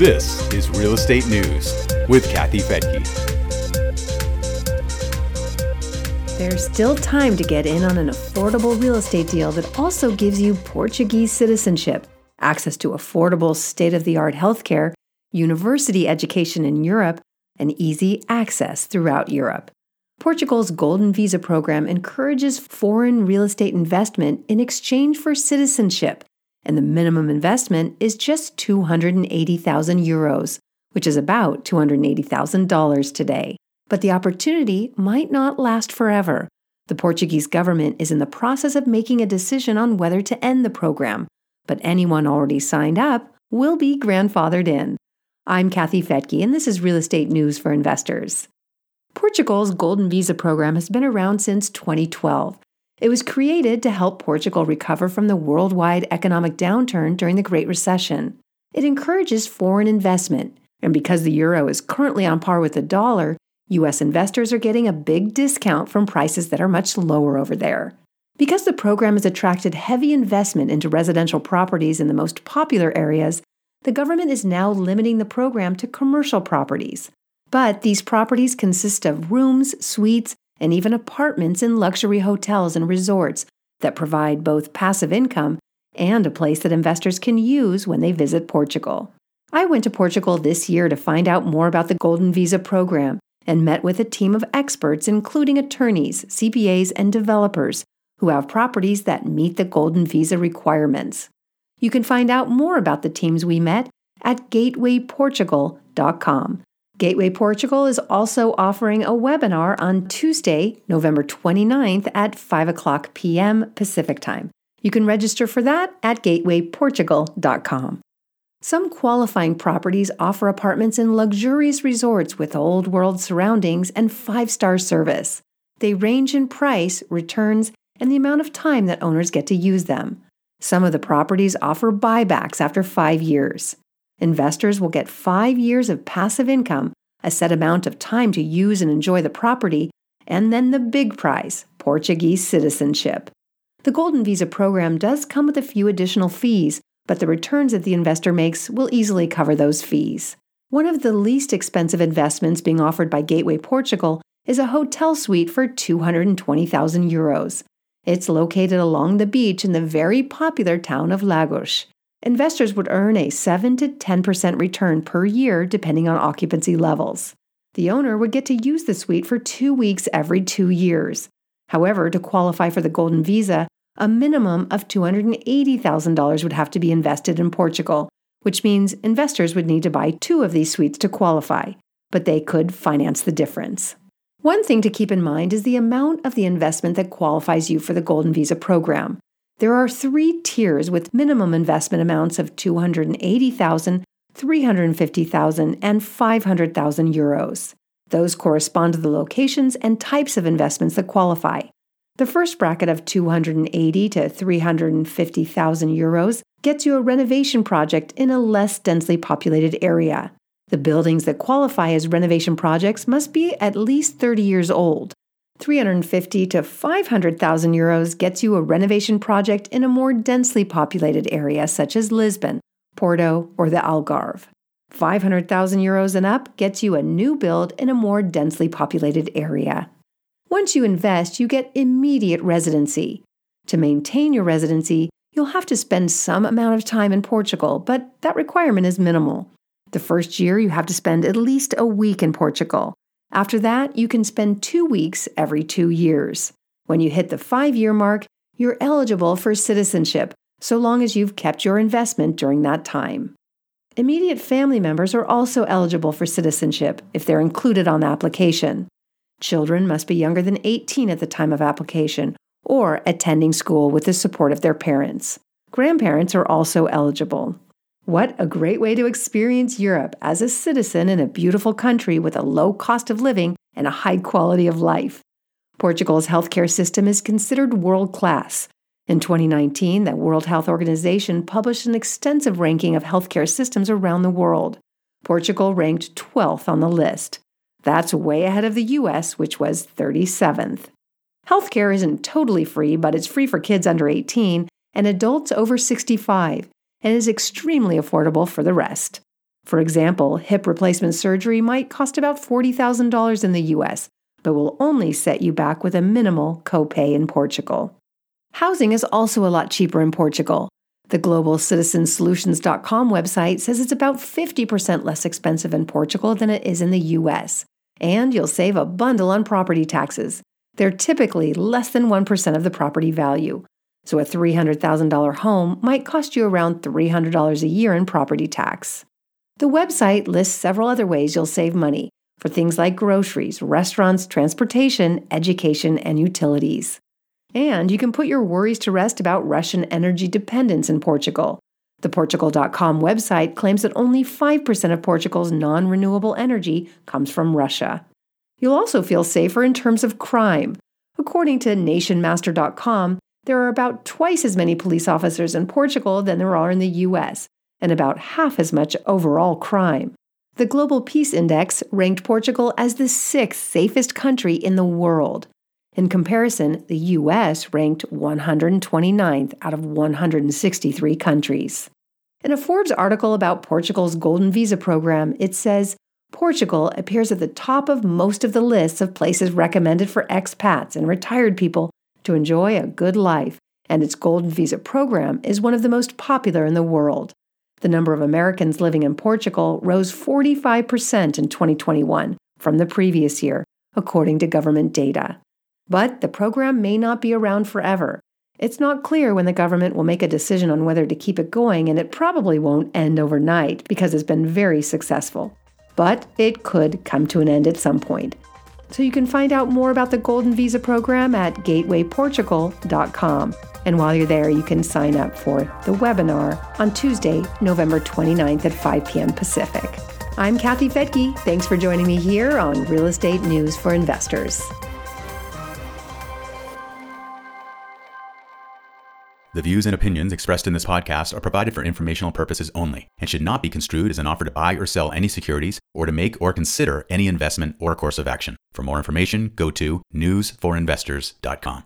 This is Real Estate News with Kathy Fettke. There's still time to get in on an affordable real estate deal that also gives you Portuguese citizenship, access to affordable, state of the art healthcare, university education in Europe, and easy access throughout Europe. Portugal's Golden Visa program encourages foreign real estate investment in exchange for citizenship, and the minimum investment is just 280,000 euros, which is about $280,000 today. But the opportunity might not last forever. The Portuguese government is in the process of making a decision on whether to end the program, but anyone already signed up will be grandfathered in. I'm Kathy Fettke, and this is Real Estate News for Investors. Portugal's Golden Visa program has been around since 2012. It was created to help Portugal recover from the worldwide economic downturn during the Great Recession. It encourages foreign investment, and because the euro is currently on par with the dollar, U.S. investors are getting a big discount from prices that are much lower over there. Because the program has attracted heavy investment into residential properties in the most popular areas, the government is now limiting the program to commercial properties. But these properties consist of rooms, suites, and even apartments in luxury hotels and resorts that provide both passive income and a place that investors can use when they visit Portugal. I went to Portugal this year to find out more about the Golden Visa program and met with a team of experts, including attorneys, CPAs, and developers who have properties that meet the Golden Visa requirements. You can find out more about the teams we met at gatewayportugal.com. Gateway Portugal is also offering a webinar on Tuesday, November 29th at 5 o'clock p.m. Pacific Time. You can register for that at gatewayportugal.com. Some qualifying properties offer apartments in luxurious resorts with old world surroundings and five star service. They range in price, returns, and the amount of time that owners get to use them. Some of the properties offer buybacks after five years. Investors will get five years of passive income, a set amount of time to use and enjoy the property, and then the big prize Portuguese citizenship. The Golden Visa program does come with a few additional fees, but the returns that the investor makes will easily cover those fees. One of the least expensive investments being offered by Gateway Portugal is a hotel suite for 220,000 euros. It's located along the beach in the very popular town of Lagos. Investors would earn a 7 to 10% return per year depending on occupancy levels. The owner would get to use the suite for two weeks every two years. However, to qualify for the Golden Visa, a minimum of $280,000 would have to be invested in Portugal, which means investors would need to buy two of these suites to qualify, but they could finance the difference. One thing to keep in mind is the amount of the investment that qualifies you for the Golden Visa program. There are three tiers with minimum investment amounts of 280,000, 350,000, and 500,000 euros. Those correspond to the locations and types of investments that qualify. The first bracket of 280 to 350,000 euros gets you a renovation project in a less densely populated area. The buildings that qualify as renovation projects must be at least 30 years old. 350 to 500,000 euros gets you a renovation project in a more densely populated area such as Lisbon, Porto, or the Algarve. 500,000 euros and up gets you a new build in a more densely populated area. Once you invest, you get immediate residency. To maintain your residency, you'll have to spend some amount of time in Portugal, but that requirement is minimal. The first year, you have to spend at least a week in Portugal. After that, you can spend two weeks every two years. When you hit the five year mark, you're eligible for citizenship, so long as you've kept your investment during that time. Immediate family members are also eligible for citizenship if they're included on the application. Children must be younger than 18 at the time of application or attending school with the support of their parents. Grandparents are also eligible. What a great way to experience Europe as a citizen in a beautiful country with a low cost of living and a high quality of life. Portugal's healthcare system is considered world class. In 2019, the World Health Organization published an extensive ranking of healthcare systems around the world. Portugal ranked 12th on the list. That's way ahead of the US, which was 37th. Healthcare isn't totally free, but it's free for kids under 18 and adults over 65 and is extremely affordable for the rest. For example, hip replacement surgery might cost about $40,000 in the US, but will only set you back with a minimal copay in Portugal. Housing is also a lot cheaper in Portugal. The globalcitizensolutions.com website says it's about 50% less expensive in Portugal than it is in the US. And you'll save a bundle on property taxes. They're typically less than 1% of the property value. So a $300,000 home might cost you around $300 a year in property tax. The website lists several other ways you'll save money for things like groceries, restaurants, transportation, education, and utilities. And you can put your worries to rest about Russian energy dependence in Portugal. The Portugal.com website claims that only 5% of Portugal's non renewable energy comes from Russia. You'll also feel safer in terms of crime. According to NationMaster.com, there are about twice as many police officers in Portugal than there are in the US, and about half as much overall crime. The Global Peace Index ranked Portugal as the sixth safest country in the world. In comparison, the US ranked 129th out of 163 countries. In a Forbes article about Portugal's Golden Visa program, it says Portugal appears at the top of most of the lists of places recommended for expats and retired people to enjoy a good life, and its Golden Visa program is one of the most popular in the world. The number of Americans living in Portugal rose 45% in 2021 from the previous year, according to government data. But the program may not be around forever. It's not clear when the government will make a decision on whether to keep it going, and it probably won't end overnight because it's been very successful. But it could come to an end at some point. So you can find out more about the Golden Visa program at gatewayportugal.com. And while you're there, you can sign up for the webinar on Tuesday, November 29th at 5 p.m. Pacific. I'm Kathy Fettke. Thanks for joining me here on Real Estate News for Investors. The views and opinions expressed in this podcast are provided for informational purposes only and should not be construed as an offer to buy or sell any securities or to make or consider any investment or course of action. For more information, go to newsforinvestors.com.